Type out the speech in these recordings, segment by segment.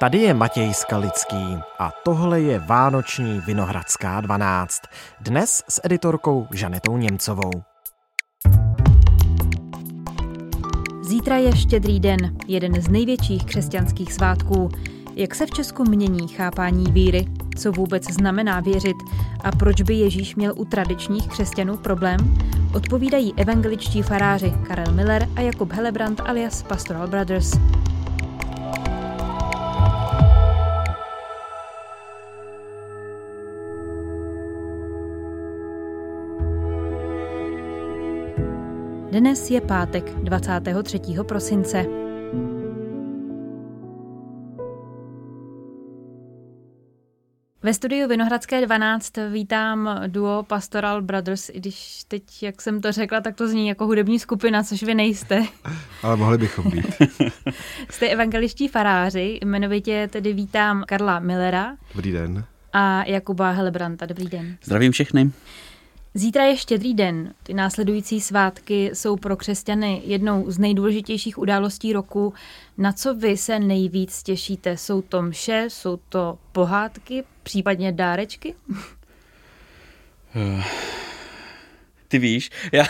Tady je Matěj Skalický a tohle je Vánoční Vinohradská 12. Dnes s editorkou Žanetou Němcovou. Zítra je štědrý den, jeden z největších křesťanských svátků. Jak se v Česku mění chápání víry? Co vůbec znamená věřit? A proč by Ježíš měl u tradičních křesťanů problém? Odpovídají evangeličtí faráři Karel Miller a Jakub Helebrant alias Pastoral Brothers. Dnes je pátek 23. prosince. Ve studiu Vinohradské 12 vítám duo Pastoral Brothers, i když teď, jak jsem to řekla, tak to zní jako hudební skupina, což vy nejste. Ale mohli bychom být. Jste evangeliští faráři, jmenovitě tedy vítám Karla Millera. Dobrý den. A Jakuba Helebranta. Dobrý den. Zdravím všechny. Zítra je štědrý den. Ty následující svátky jsou pro křesťany jednou z nejdůležitějších událostí roku. Na co vy se nejvíc těšíte? Jsou to mše, jsou to pohádky, případně dárečky? Ty víš, já,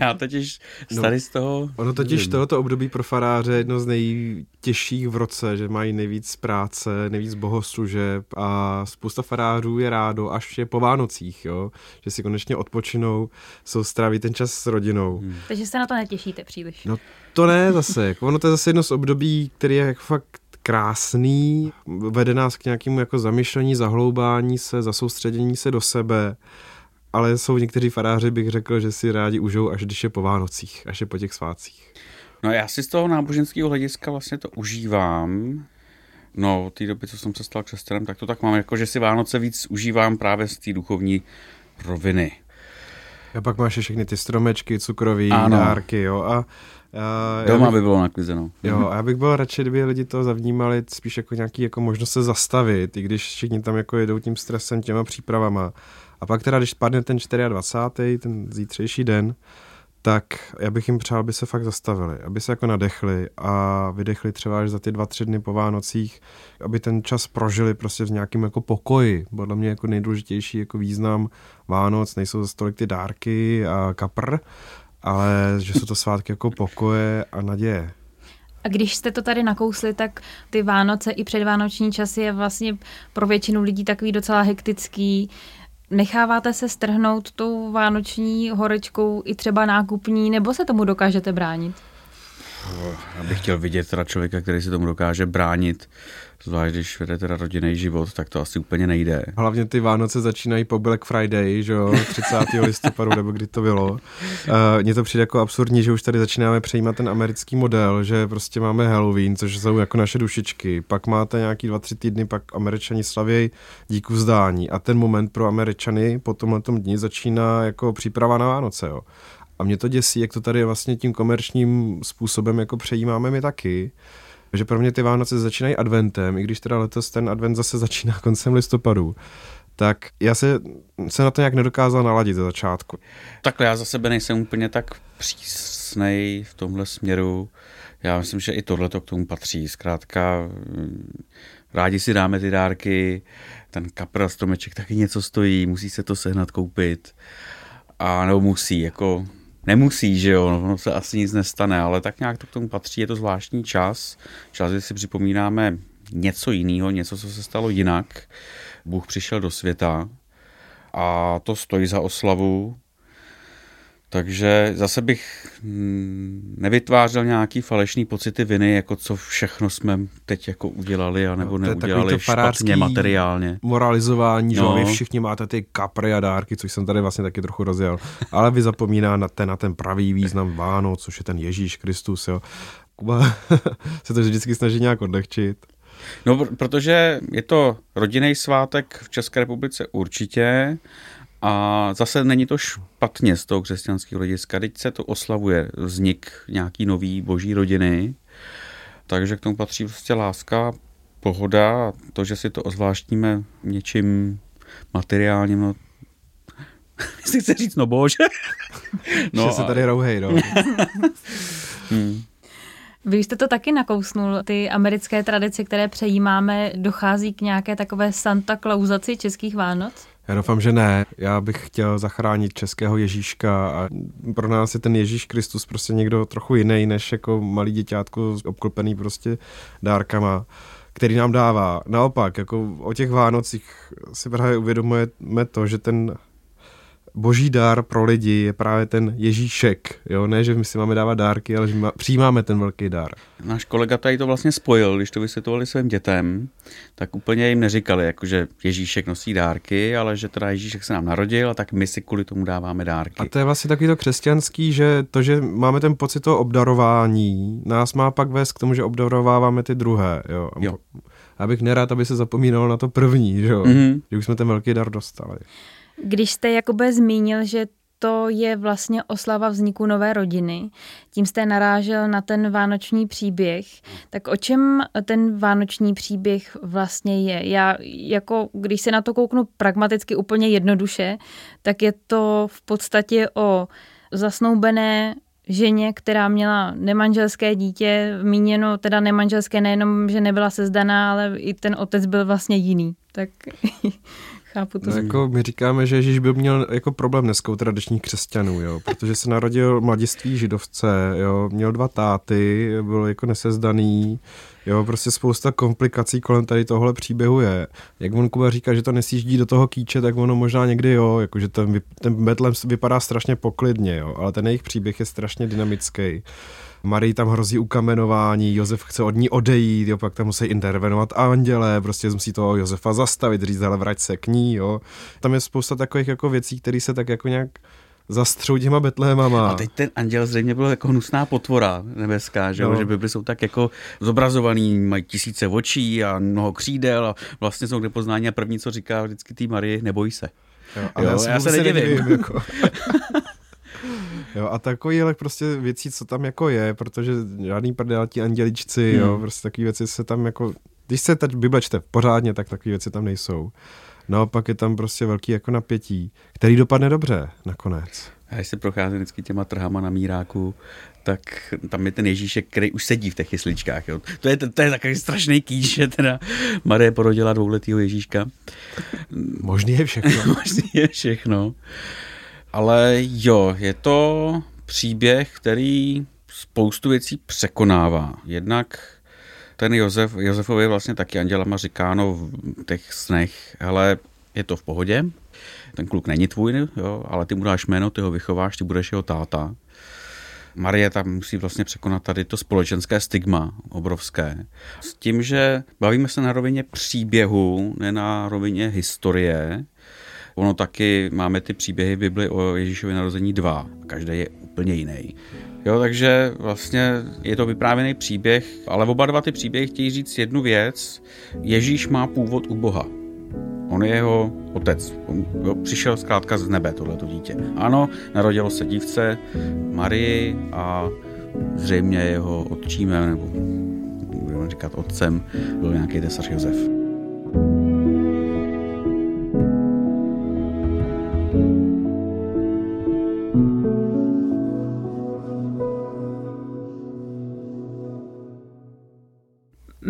já totiž no, tady z toho... Ono totiž tohoto období pro faráře je jedno z nejtěžších v roce, že mají nejvíc práce, nejvíc bohoslužeb a spousta farářů je rádo, až je po Vánocích, jo? že si konečně odpočinou, jsou stráví ten čas s rodinou. Hmm. Takže se na to netěšíte příliš. No to ne zase, jako ono to je zase jedno z období, který je jako fakt krásný, vede nás k nějakému jako zamyšlení, zahloubání se, zasoustředění se do sebe ale jsou někteří faráři, bych řekl, že si rádi užou, až když je po Vánocích, až je po těch svácích. No já si z toho náboženského hlediska vlastně to užívám. No, té doby, co jsem se stal křesťanem, tak to tak mám, jako že si Vánoce víc užívám právě z té duchovní roviny. A pak máš všechny ty stromečky, cukroví, ano. dárky, jo, a Uh, Doma bych, by bylo naklizeno. Jo, a já bych byl radši, kdyby lidi to zavnímali spíš jako nějaký jako možnost se zastavit, i když všichni tam jako jedou tím stresem, těma přípravama. A pak teda, když spadne ten 24. ten zítřejší den, tak já bych jim přál, aby se fakt zastavili, aby se jako nadechli a vydechli třeba až za ty dva, tři dny po Vánocích, aby ten čas prožili prostě v nějakém jako pokoji. Podle mě jako nejdůležitější jako význam Vánoc nejsou za stolik ty dárky a kapr, ale že jsou to svátky jako pokoje a naděje. A když jste to tady nakousli, tak ty Vánoce i předvánoční čas je vlastně pro většinu lidí takový docela hektický. Necháváte se strhnout tou vánoční horečkou i třeba nákupní, nebo se tomu dokážete bránit? Já bych chtěl vidět teda člověka, který se tomu dokáže bránit, zvlášť když vede teda rodinný život, tak to asi úplně nejde. Hlavně ty Vánoce začínají po Black Friday, že jo, 30. listopadu, nebo kdy to bylo. Uh, mně to přijde jako absurdní, že už tady začínáme přejímat ten americký model, že prostě máme Halloween, což jsou jako naše dušičky, pak máte nějaký dva, tři týdny, pak američani slavějí díku vzdání a ten moment pro američany po tomhle dní začíná jako příprava na Vánoce, jo. A mě to děsí, jak to tady vlastně tím komerčním způsobem jako přejímáme my taky. Že pro mě ty Vánoce začínají adventem, i když teda letos ten advent zase začíná koncem listopadu tak já se, se na to nějak nedokázal naladit ze začátku. Takhle já za sebe nejsem úplně tak přísnej v tomhle směru. Já myslím, že i tohle to k tomu patří. Zkrátka rádi si dáme ty dárky, ten kapra stromeček taky něco stojí, musí se to sehnat, koupit. A nebo musí, jako Nemusí, že jo, no se asi nic nestane, ale tak nějak to k tomu patří, je to zvláštní čas, čas, kdy si připomínáme něco jiného, něco, co se stalo jinak. Bůh přišel do světa a to stojí za oslavu, takže zase bych mm, nevytvářel nějaký falešný pocity viny, jako co všechno jsme teď jako udělali a nebo no, neudělali špatně materiálně. moralizování, no. že vy všichni máte ty kapry a dárky, což jsem tady vlastně taky trochu rozjel, ale vy zapomínáte na ten pravý význam Vánoc, což je ten Ježíš Kristus, jo. Kuba se to vždycky snaží nějak odlehčit. No, protože je to rodinný svátek v České republice určitě, a zase není to špatně z toho křesťanského hlediska. Teď se to oslavuje vznik nějaký nový boží rodiny, takže k tomu patří prostě láska, pohoda a to, že si to ozvláštníme něčím materiálním, no si chce říct, no bože. no, že se tady rouhej, no. hmm. Vy jste to taky nakousnul, ty americké tradice, které přejímáme, dochází k nějaké takové Santa Clausaci českých Vánoc? Já doufám, že ne. Já bych chtěl zachránit českého Ježíška a pro nás je ten Ježíš Kristus prostě někdo trochu jiný, než jako malý děťátko obklopený prostě dárkama který nám dává. Naopak, jako o těch Vánocích si právě uvědomujeme to, že ten boží dár pro lidi je právě ten Ježíšek. Jo? Ne, že my si máme dávat dárky, ale že přijímáme ten velký dár. Náš kolega tady to vlastně spojil, když to vysvětlovali svým dětem, tak úplně jim neříkali, jako že Ježíšek nosí dárky, ale že teda Ježíšek se nám narodil a tak my si kvůli tomu dáváme dárky. A to je vlastně takový to křesťanský, že to, že máme ten pocit toho obdarování, nás má pak vést k tomu, že obdarováváme ty druhé. Jo? jo. Abych nerád, aby se zapomínalo na to první, že, jo? Mm-hmm. že už jsme ten velký dar dostali. Když jste jakoby zmínil, že to je vlastně oslava vzniku nové rodiny. Tím jste narážel na ten vánoční příběh. Tak o čem ten vánoční příběh vlastně je? Já jako, když se na to kouknu pragmaticky úplně jednoduše, tak je to v podstatě o zasnoubené ženě, která měla nemanželské dítě, míněno teda nemanželské nejenom, že nebyla sezdaná, ale i ten otec byl vlastně jiný. Tak chápu to. No, jako my říkáme, že Ježíš byl měl jako problém dneska u tradičních křesťanů, jo, protože se narodil mladiství židovce, jo, měl dva táty, byl jako nesezdaný, jo, prostě spousta komplikací kolem tady tohle příběhu je. Jak on Kuba říká, že to nesíždí do toho kýče, tak ono možná někdy jo, jakože ten, ten Betlem vypadá strašně poklidně, jo, ale ten jejich příběh je strašně dynamický. Marii tam hrozí ukamenování, Josef chce od ní odejít, jo, pak tam musí intervenovat anděle, prostě musí toho Josefa zastavit, říct, ale vrať se k ní, jo. Tam je spousta takových jako věcí, které se tak jako nějak zastřou těma betlémama. A teď ten anděl zřejmě byl jako hnusná potvora nebeská, že, no. že Bibli jsou tak jako zobrazovaný, mají tisíce očí a mnoho křídel a vlastně jsou k nepoznání a první, co říká vždycky té Marie, neboj se. Jo, ale jo, já, já se nedivím. nedivím jako. Jo, a takovýhle prostě věcí, co tam jako je, protože žádný prdelátí anděličci, hmm. jo, prostě takové věci se tam jako, když se teď Bible čte pořádně, tak takové věci tam nejsou. Naopak je tam prostě velký jako napětí, který dopadne dobře nakonec. A když se prochází vždycky těma trhama na míráku, tak tam je ten Ježíšek, který už sedí v těch chysličkách. Jo. To, je, to je takový strašný kýš, že teda Marie porodila dvouletýho Ježíška. Možný je všechno. Možný je všechno. Ale jo, je to příběh, který spoustu věcí překonává. Jednak ten Josef, Josefovi vlastně taky andělama říkáno v těch snech, ale je to v pohodě, ten kluk není tvůj, jo, ale ty mu dáš jméno, ty ho vychováš, ty budeš jeho táta. Marie tam musí vlastně překonat tady to společenské stigma obrovské. S tím, že bavíme se na rovině příběhu, ne na rovině historie, Ono taky máme ty příběhy v Bibli o Ježíšově narození dva. Každý je úplně jiný. Jo, takže vlastně je to vyprávěný příběh, ale oba dva ty příběhy chtějí říct jednu věc. Ježíš má původ u Boha. On je jeho otec. On přišel zkrátka z nebe, tohleto dítě. Ano, narodilo se dívce Marii a zřejmě jeho otčíme, nebo budeme říkat otcem, byl nějaký tesař Josef.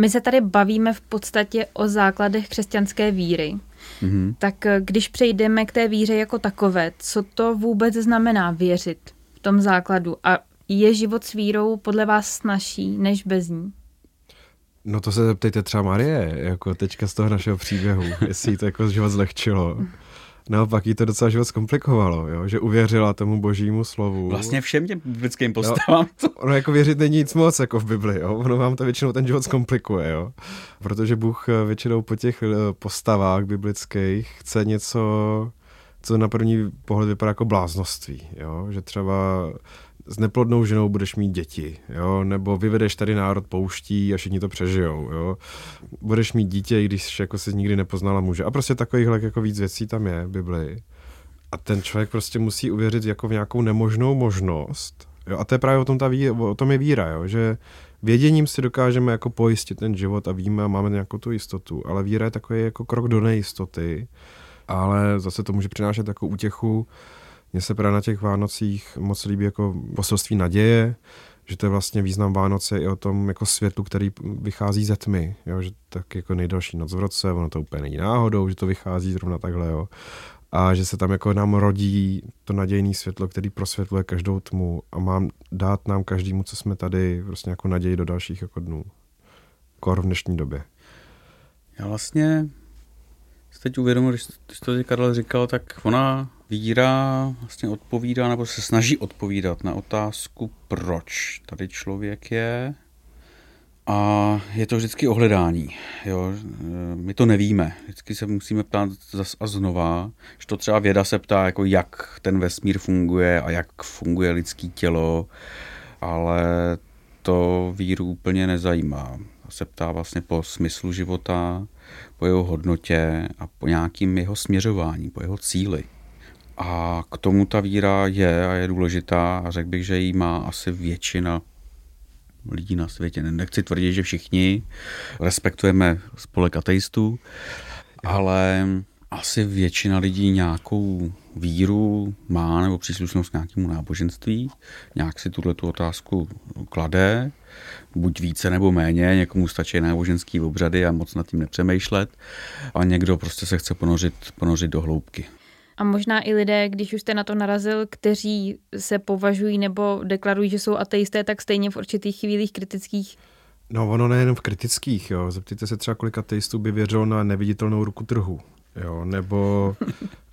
My se tady bavíme v podstatě o základech křesťanské víry. Mm-hmm. Tak eh, když přejdeme k té víře jako takové, co to vůbec znamená věřit v tom základu? A je život s vírou podle vás snažší než bez ní? No to se zeptejte třeba Marie, jako teďka z toho našeho příběhu, jestli jí to jako život zlehčilo. Naopak jí to docela život zkomplikovalo, jo? že uvěřila tomu božímu slovu. Vlastně všem těm biblickým postavám. No, ono jako věřit není nic moc jako v Bibli, jo? ono vám to většinou ten život zkomplikuje, jo? protože Bůh eh, většinou po těch eh, postavách biblických chce něco, co na první pohled vypadá jako bláznoství, jo? že třeba s neplodnou ženou budeš mít děti, jo? nebo vyvedeš tady národ pouští a všichni to přežijou. Jo? Budeš mít dítě, když jako si nikdy nepoznala muže. A prostě takovýchhle jako víc věcí tam je v Biblii. A ten člověk prostě musí uvěřit jako v nějakou nemožnou možnost. Jo? A to je právě o tom, ta víra, o tom je víra, jo? že věděním si dokážeme jako pojistit ten život a víme a máme nějakou tu jistotu, ale víra je takový jako krok do nejistoty, ale zase to může přinášet jako útěchu, mně se právě na těch Vánocích moc líbí jako poselství naděje, že to je vlastně význam Vánoce i o tom jako světlu, který vychází ze tmy, jo, že tak jako nejdelší noc v roce, ono to úplně není náhodou, že to vychází zrovna takhle, jo. A že se tam jako nám rodí to nadějné světlo, který prosvětluje každou tmu a mám dát nám každému, co jsme tady, prostě jako naději do dalších jako dnů. Kor v dnešní době. Já vlastně si teď uvědomil, když, když to Karel říkal, tak ona víra vlastně odpovídá nebo se snaží odpovídat na otázku, proč tady člověk je. A je to vždycky ohledání. Jo? My to nevíme. Vždycky se musíme ptát zas a znova. Že to třeba věda se ptá, jako jak ten vesmír funguje a jak funguje lidský tělo, ale to víru úplně nezajímá. Se ptá vlastně po smyslu života, po jeho hodnotě a po nějakým jeho směřování, po jeho cíli. A k tomu ta víra je a je důležitá a řekl bych, že ji má asi většina lidí na světě. Nechci tvrdit, že všichni respektujeme spolek ateistů, ale asi většina lidí nějakou víru má nebo příslušnost k nějakému náboženství, nějak si tuhle tu otázku klade, buď více nebo méně, někomu stačí náboženský obřady a moc nad tím nepřemýšlet a někdo prostě se chce ponořit, ponořit do hloubky. A možná i lidé, když už jste na to narazil, kteří se považují nebo deklarují, že jsou ateisté, tak stejně v určitých chvílích kritických No ono nejenom v kritických, jo. Zeptejte se třeba, kolik ateistů by věřilo na neviditelnou ruku trhu. Jo, nebo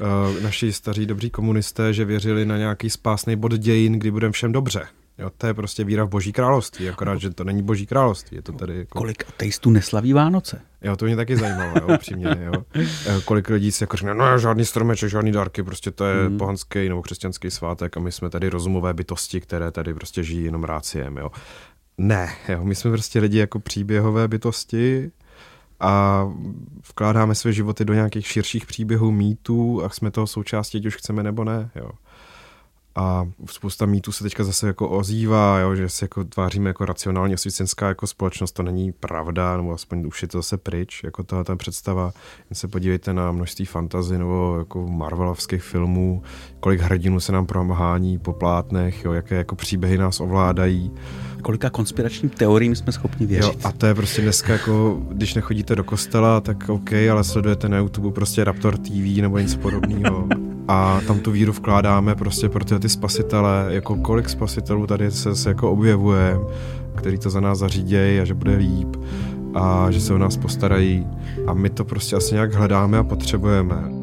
uh, naši staří dobří komunisté, že věřili na nějaký spásný bod dějin, kdy budeme všem dobře. Jo, to je prostě víra v boží království, akorát, že to není boží království. Je to tady jako... Kolik ateistů neslaví Vánoce? Jo, to mě taky zajímalo, jo, upřímně, jo. Eh, kolik lidí si jako řekne, no žádný stromeček, žádný dárky, prostě to je mm. pohanský nebo křesťanský svátek a my jsme tady rozumové bytosti, které tady prostě žijí jenom ráciem, jo. Ne, jo, my jsme prostě lidi jako příběhové bytosti, a vkládáme své životy do nějakých širších příběhů, mýtů a jsme toho součástí, ať už chceme nebo ne. Jo. A spousta mýtů se teďka zase jako ozývá, jo, že se jako tváříme jako racionálně osvícenská jako společnost, to není pravda, nebo aspoň už je to zase pryč, jako ta, ta představa. Jen se podívejte na množství fantazy nebo jako Marvelovských filmů, kolik hrdinů se nám promahání po plátnech, jo, jaké jako příběhy nás ovládají. Kolika konspiračním teoriím jsme schopni věřit. Jo, a to je prostě dneska jako, když nechodíte do kostela, tak OK, ale sledujete na YouTube prostě Raptor TV nebo něco podobného. a tam tu víru vkládáme prostě pro ty, ty spasitele, jako kolik spasitelů tady se, se jako objevuje, který to za nás zařídějí a že bude líp a že se o nás postarají a my to prostě asi nějak hledáme a potřebujeme.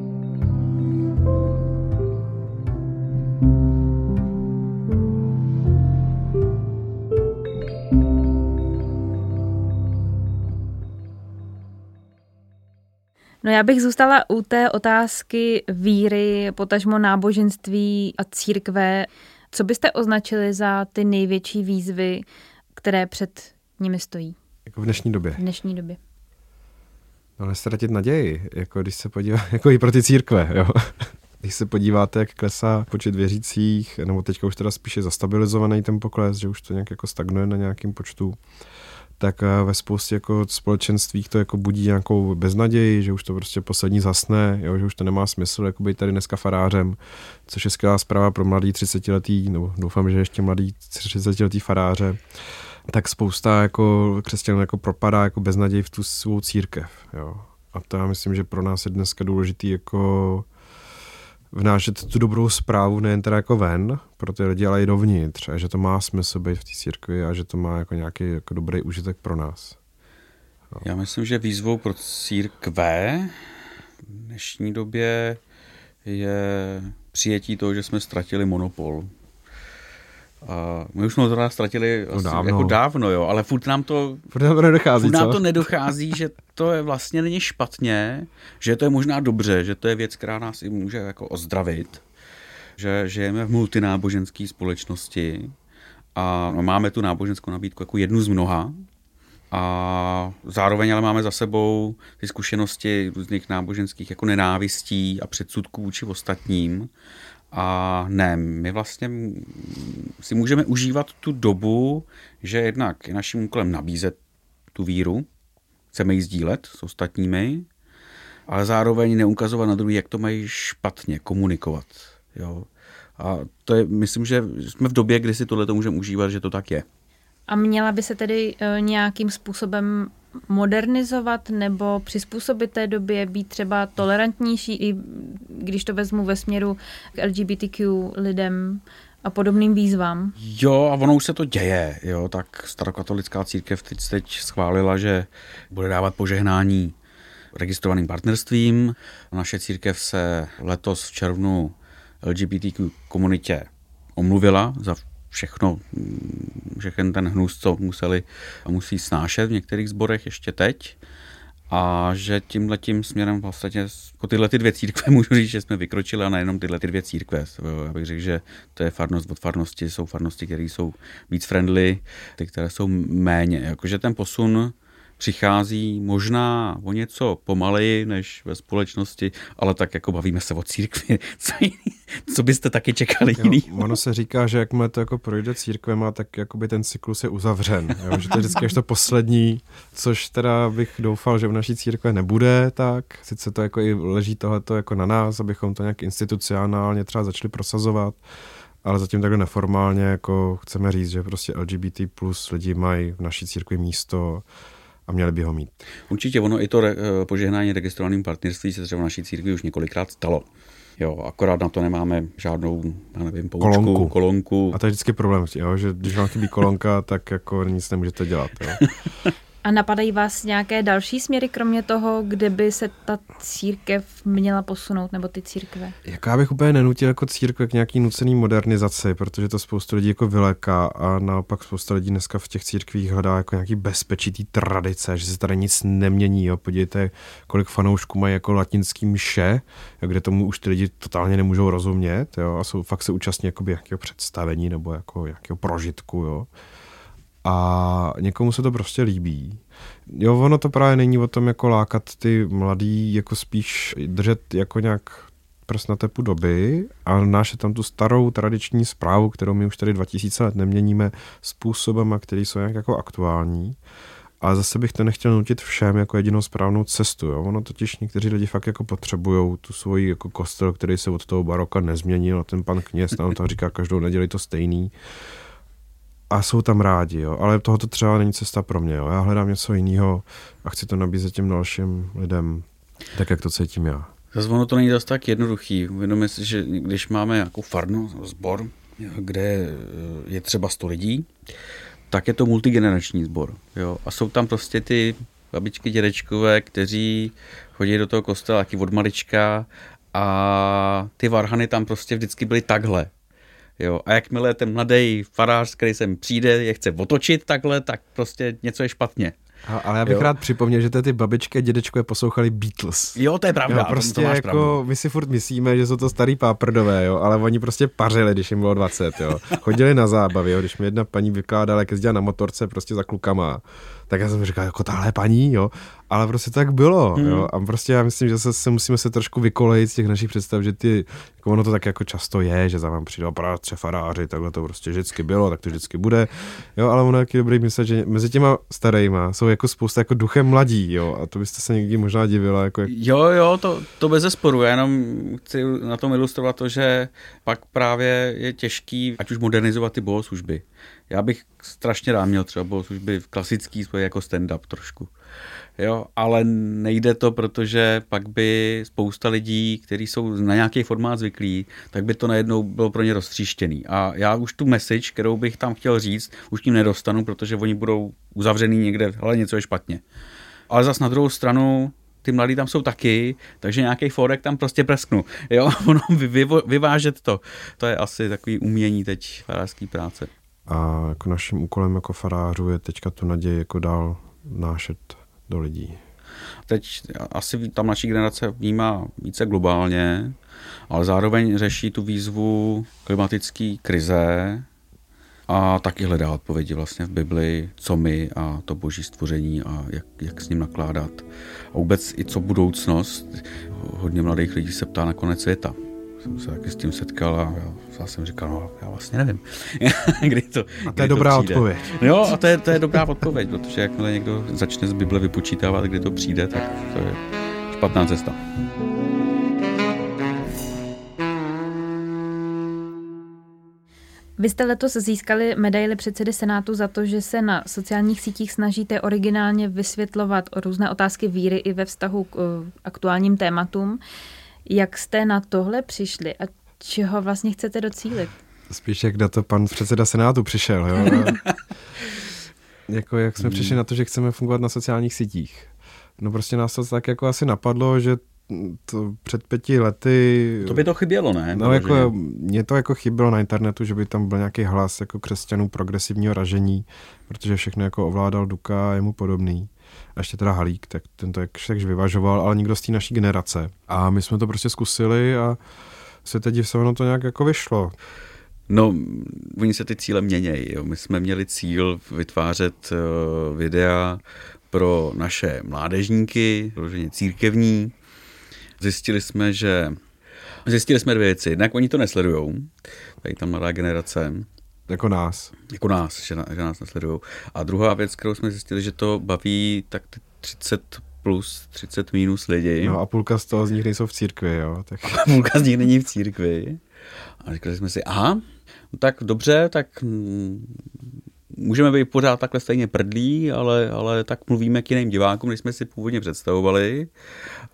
No já bych zůstala u té otázky víry, potažmo náboženství a církve. Co byste označili za ty největší výzvy, které před nimi stojí? Jako v dnešní době. V dnešní době. No nestratit naději, jako když se podívá, jako i pro ty církve, jo. Když se podíváte, jak klesá počet věřících, nebo teďka už teda spíše zastabilizovaný ten pokles, že už to nějak jako stagnuje na nějakým počtu, tak eh, ve spoustě jako společenstvích to jako budí nějakou beznaději, že už to prostě poslední zasne, jo, že už to nemá smysl jako být tady dneska farářem, což je skvělá zpráva pro mladý 30-letý, nebo doufám, že ještě mladý 30-letý faráře, tak spousta jako křesťanů jako propadá jako beznaděj v tu svou církev. Jo. A to já myslím, že pro nás je dneska důležitý jako vnášet tu dobrou zprávu nejen teda jako ven pro ty lidi, ale i dovnitř a že to má smysl být v té církvi a že to má jako nějaký jako dobrý užitek pro nás. No. Já myslím, že výzvou pro církve v dnešní době je přijetí toho, že jsme ztratili monopol a my už jsme to teda ztratili no dávno. jako dávno, jo, ale furt nám to, furt nám to nedochází, furt nám to nedochází, že to je vlastně není špatně, že to je možná dobře, že to je věc, která nás i může jako ozdravit, že žijeme v multináboženské společnosti a máme tu náboženskou nabídku jako jednu z mnoha, a zároveň ale máme za sebou ty zkušenosti různých náboženských jako nenávistí a předsudků vůči ostatním a ne, my vlastně si můžeme užívat tu dobu, že jednak je naším úkolem nabízet tu víru, chceme ji sdílet s ostatními, ale zároveň neukazovat na druhý, jak to mají špatně komunikovat. Jo. A to je, myslím, že jsme v době, kdy si tohle to můžeme užívat, že to tak je. A měla by se tedy uh, nějakým způsobem modernizovat nebo přizpůsobit té době, být třeba tolerantnější, i když to vezmu ve směru k LGBTQ lidem a podobným výzvám? Jo, a ono už se to děje. Jo, tak starokatolická církev teď, teď schválila, že bude dávat požehnání registrovaným partnerstvím. Naše církev se letos v červnu LGBTQ komunitě omluvila za všechno, všechen ten hnus, co museli a musí snášet v některých zborech ještě teď. A že tímhle tím směrem vlastně jako tyhle ty dvě církve můžu říct, že jsme vykročili a nejenom tyhle ty dvě církve. Já bych řekl, že to je farnost od farnosti, jsou farnosti, které jsou víc friendly, ty, které jsou méně. Jakože ten posun přichází možná o něco pomaleji než ve společnosti, ale tak jako bavíme se o církvi. Co, co byste taky čekali jiný? Jo, ono se říká, že jakmile to jako projde církvema, tak jakoby ten cyklus je uzavřen. Jo? Že to je vždycky až to poslední, což teda bych doufal, že v naší církve nebude tak. Sice to jako i leží tohleto jako na nás, abychom to nějak institucionálně třeba začali prosazovat, ale zatím takhle neformálně jako chceme říct, že prostě LGBT plus lidi mají v naší církvi místo a měli by ho mít. Určitě ono i to re, eh, požehnání registrovaným partnerství se třeba v naší církvi už několikrát stalo. Jo, akorát na to nemáme žádnou, já nevím, poučku, kolonku. kolonku. A to je vždycky problém, jo, že když vám chybí kolonka, tak jako nic nemůžete dělat. Jo. A napadají vás nějaké další směry, kromě toho, kde by se ta církev měla posunout, nebo ty církve? Jak já bych úplně nenutil jako církve k nějaký nucený modernizaci, protože to spoustu lidí jako vyléká a naopak spousta lidí dneska v těch církvích hledá jako nějaký bezpečitý tradice, že se tady nic nemění. Jo. Podívejte, kolik fanoušků mají jako latinský mše, kde tomu už ty lidi totálně nemůžou rozumět jo, a jsou, fakt se účastní jakoby jakého představení nebo jako jakého prožitku. Jo a někomu se to prostě líbí. Jo, ono to právě není o tom jako lákat ty mladý, jako spíš držet jako nějak prst na tepu doby a náše tam tu starou tradiční zprávu, kterou my už tady 2000 let neměníme způsobem, a který jsou nějak jako aktuální. A zase bych to nechtěl nutit všem jako jedinou správnou cestu. Jo? Ono totiž někteří lidi fakt jako potřebují tu svoji jako kostel, který se od toho baroka nezměnil a ten pan kněz nám to říká každou neděli to stejný a jsou tam rádi, jo. ale tohoto třeba není cesta pro mě. Jo. Já hledám něco jiného a chci to nabízet těm dalším lidem, tak jak to cítím já. Zase ono to není zase tak jednoduchý. Uvědomíme si, že když máme nějakou farnu, sbor, kde je třeba 100 lidí, tak je to multigenerační sbor. Jo? A jsou tam prostě ty babičky, dědečkové, kteří chodí do toho kostela taky od malička a ty varhany tam prostě vždycky byly takhle. Jo, a jakmile ten mladý farář, který sem přijde, je chce otočit takhle, tak prostě něco je špatně. A, ale já bych jo. rád připomněl, že ty babičky a dědečkové poslouchali Beatles. Jo, to je pravda. Jo, prostě to jako, pravdu. my si furt myslíme, že jsou to starý páprdové, jo, ale oni prostě pařili, když jim bylo 20, jo. Chodili na zábavy, jo, když mi jedna paní vykládala, jak jezdila na motorce prostě za klukama tak já jsem říkal, jako tahle paní, jo, ale prostě tak bylo, hmm. jo, a prostě já myslím, že se, se musíme se trošku vykolejit z těch našich představ, že ty, jako ono to tak jako často je, že za vám přijde práce faráři, takhle to prostě vždycky bylo, tak to vždycky bude, jo, ale ono je dobrý myslet, že mezi těma starýma jsou jako spousta jako duchem mladí, jo, a to byste se někdy možná divila, jako jak... Jo, jo, to, to bez zesporu, já jenom chci na tom ilustrovat to, že pak právě je těžký, ať už modernizovat ty bohoslužby, já bych strašně rád měl třeba bohoslužby v klasický svoje jako stand-up trošku. Jo, ale nejde to, protože pak by spousta lidí, kteří jsou na nějaký formát zvyklí, tak by to najednou bylo pro ně roztříštěný. A já už tu message, kterou bych tam chtěl říct, už tím nedostanu, protože oni budou uzavřený někde, ale něco je špatně. Ale zas na druhou stranu, ty mladí tam jsou taky, takže nějaký forek tam prostě presknu. Jo, ono vy, vyvážet to, to je asi takový umění teď farářský práce. A jako naším úkolem jako farářů je teďka tu naději jako dál nášet do lidí. Teď asi tam naší generace vnímá více globálně, ale zároveň řeší tu výzvu klimatické krize a taky hledá odpovědi vlastně v Bibli, co my a to boží stvoření a jak, jak s ním nakládat. A vůbec i co budoucnost. Hodně mladých lidí se ptá na konec světa jsem se taky s tím setkal a já, jsem říkal, no já vlastně nevím, kdy to A to je dobrá to odpověď. Jo, a to je, to je dobrá odpověď, protože jakmile někdo začne z Bible vypočítávat, kdy to přijde, tak to je špatná cesta. Vy jste letos získali medaili předsedy Senátu za to, že se na sociálních sítích snažíte originálně vysvětlovat různé otázky víry i ve vztahu k uh, aktuálním tématům. Jak jste na tohle přišli a čeho vlastně chcete docílit? Spíš jak na to pan předseda Senátu přišel. Jo? jako jak jsme hmm. přišli na to, že chceme fungovat na sociálních sítích. No prostě nás to tak jako asi napadlo, že to před pěti lety... To by to chybělo, ne? No jako, mě to jako chybělo na internetu, že by tam byl nějaký hlas jako křesťanů progresivního ražení, protože všechno jako ovládal Duka a jemu podobný. A ještě teda Halík, tak ten to jakž vyvažoval, ale nikdo z té naší generace. A my jsme to prostě zkusili a se teď se ono to nějak jako vyšlo. No, oni se ty cíle měnějí. My jsme měli cíl vytvářet uh, videa pro naše mládežníky, vyloženě církevní. Zjistili jsme, že Zjistili jsme dvě věci. Jednak oni to nesledujou, tady ta mladá generace. Jako nás. Jako nás, že, že nás nesledují. A druhá věc, kterou jsme zjistili, že to baví tak 30 plus 30 minus lidí. No a půlka z toho z nich nejsou v církvi, jo. Tak... půlka z nich není v církvi. A říkali jsme si, aha, no tak dobře, tak mm, můžeme být pořád takhle stejně prdlí, ale, ale tak mluvíme k jiným divákům, než jsme si původně představovali.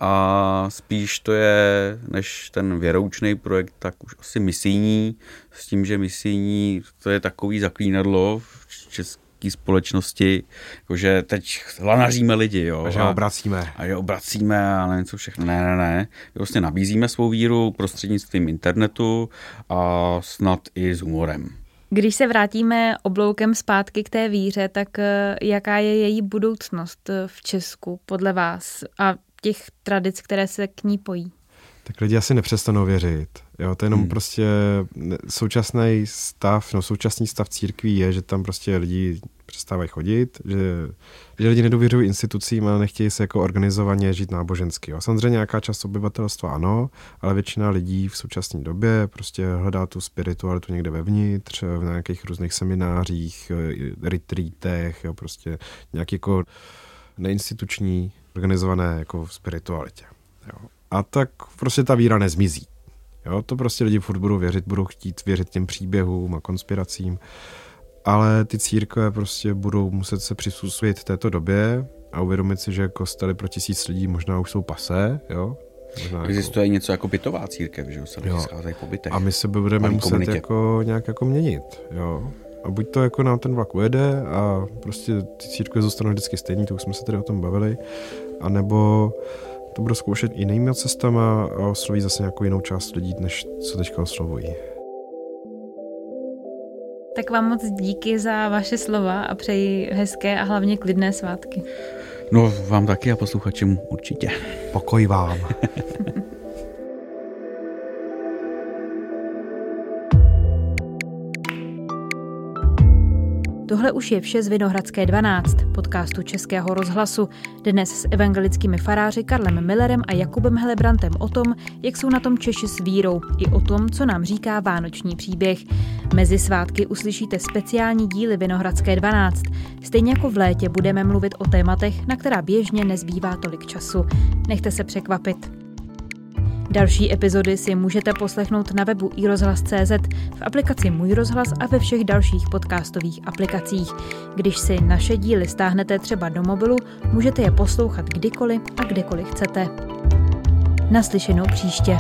A spíš to je, než ten věroučný projekt, tak už asi misijní, s tím, že misijní to je takový zaklínadlo v české společnosti, jakože teď lanaříme lidi, jo. A že a, obracíme. A že obracíme a nevím co všechno. Ne, ne, ne. Vlastně nabízíme svou víru prostřednictvím internetu a snad i s humorem. Když se vrátíme obloukem zpátky k té víře, tak eh, jaká je její budoucnost eh, v Česku podle vás a těch tradic, které se k ní pojí? Tak lidi asi nepřestanou věřit. Jo, to je jenom hmm. prostě současný stav, no současný stav církví je, že tam prostě lidi přestávají chodit, že, že lidi nedůvěřují institucím a nechtějí se jako organizovaně žít nábožensky. Jo. Samozřejmě nějaká část obyvatelstva ano, ale většina lidí v současné době prostě hledá tu spiritualitu někde vevnitř, v nějakých různých seminářích, retreatech, jo, prostě nějaký jako neinstituční organizované jako v spiritualitě. Jo. A tak prostě ta víra nezmizí. Jo, to prostě lidi furt budou věřit, budou chtít věřit těm příběhům a konspiracím ale ty církve prostě budou muset se přizpůsobit této době a uvědomit si, že kostely pro tisíc lidí možná už jsou pasé, jo? Možná jako- Existuje jako... něco jako bytová církev, že se lidi scházejí po bytech. A my se budeme muset komunitě. jako nějak jako měnit, jo? A buď to jako nám ten vlak ujede a prostě ty církve zůstanou vždycky stejný, to už jsme se tady o tom bavili, anebo to budou zkoušet jinými cestama a osloví zase nějakou jinou část lidí, než co teďka oslovují. Tak vám moc díky za vaše slova a přeji hezké a hlavně klidné svátky. No, vám taky a posluchačům určitě. Pokoj vám. Tohle už je vše z Vinohradské 12, podcastu Českého rozhlasu. Dnes s evangelickými faráři Karlem Millerem a Jakubem Helebrantem o tom, jak jsou na tom Češi s vírou, i o tom, co nám říká vánoční příběh. Mezi svátky uslyšíte speciální díly Vinohradské 12. Stejně jako v létě budeme mluvit o tématech, na která běžně nezbývá tolik času. Nechte se překvapit. Další epizody si můžete poslechnout na webu iRozhlas.cz, v aplikaci Můj rozhlas a ve všech dalších podcastových aplikacích. Když si naše díly stáhnete třeba do mobilu, můžete je poslouchat kdykoliv a kdekoliv chcete. Naslyšenou příště.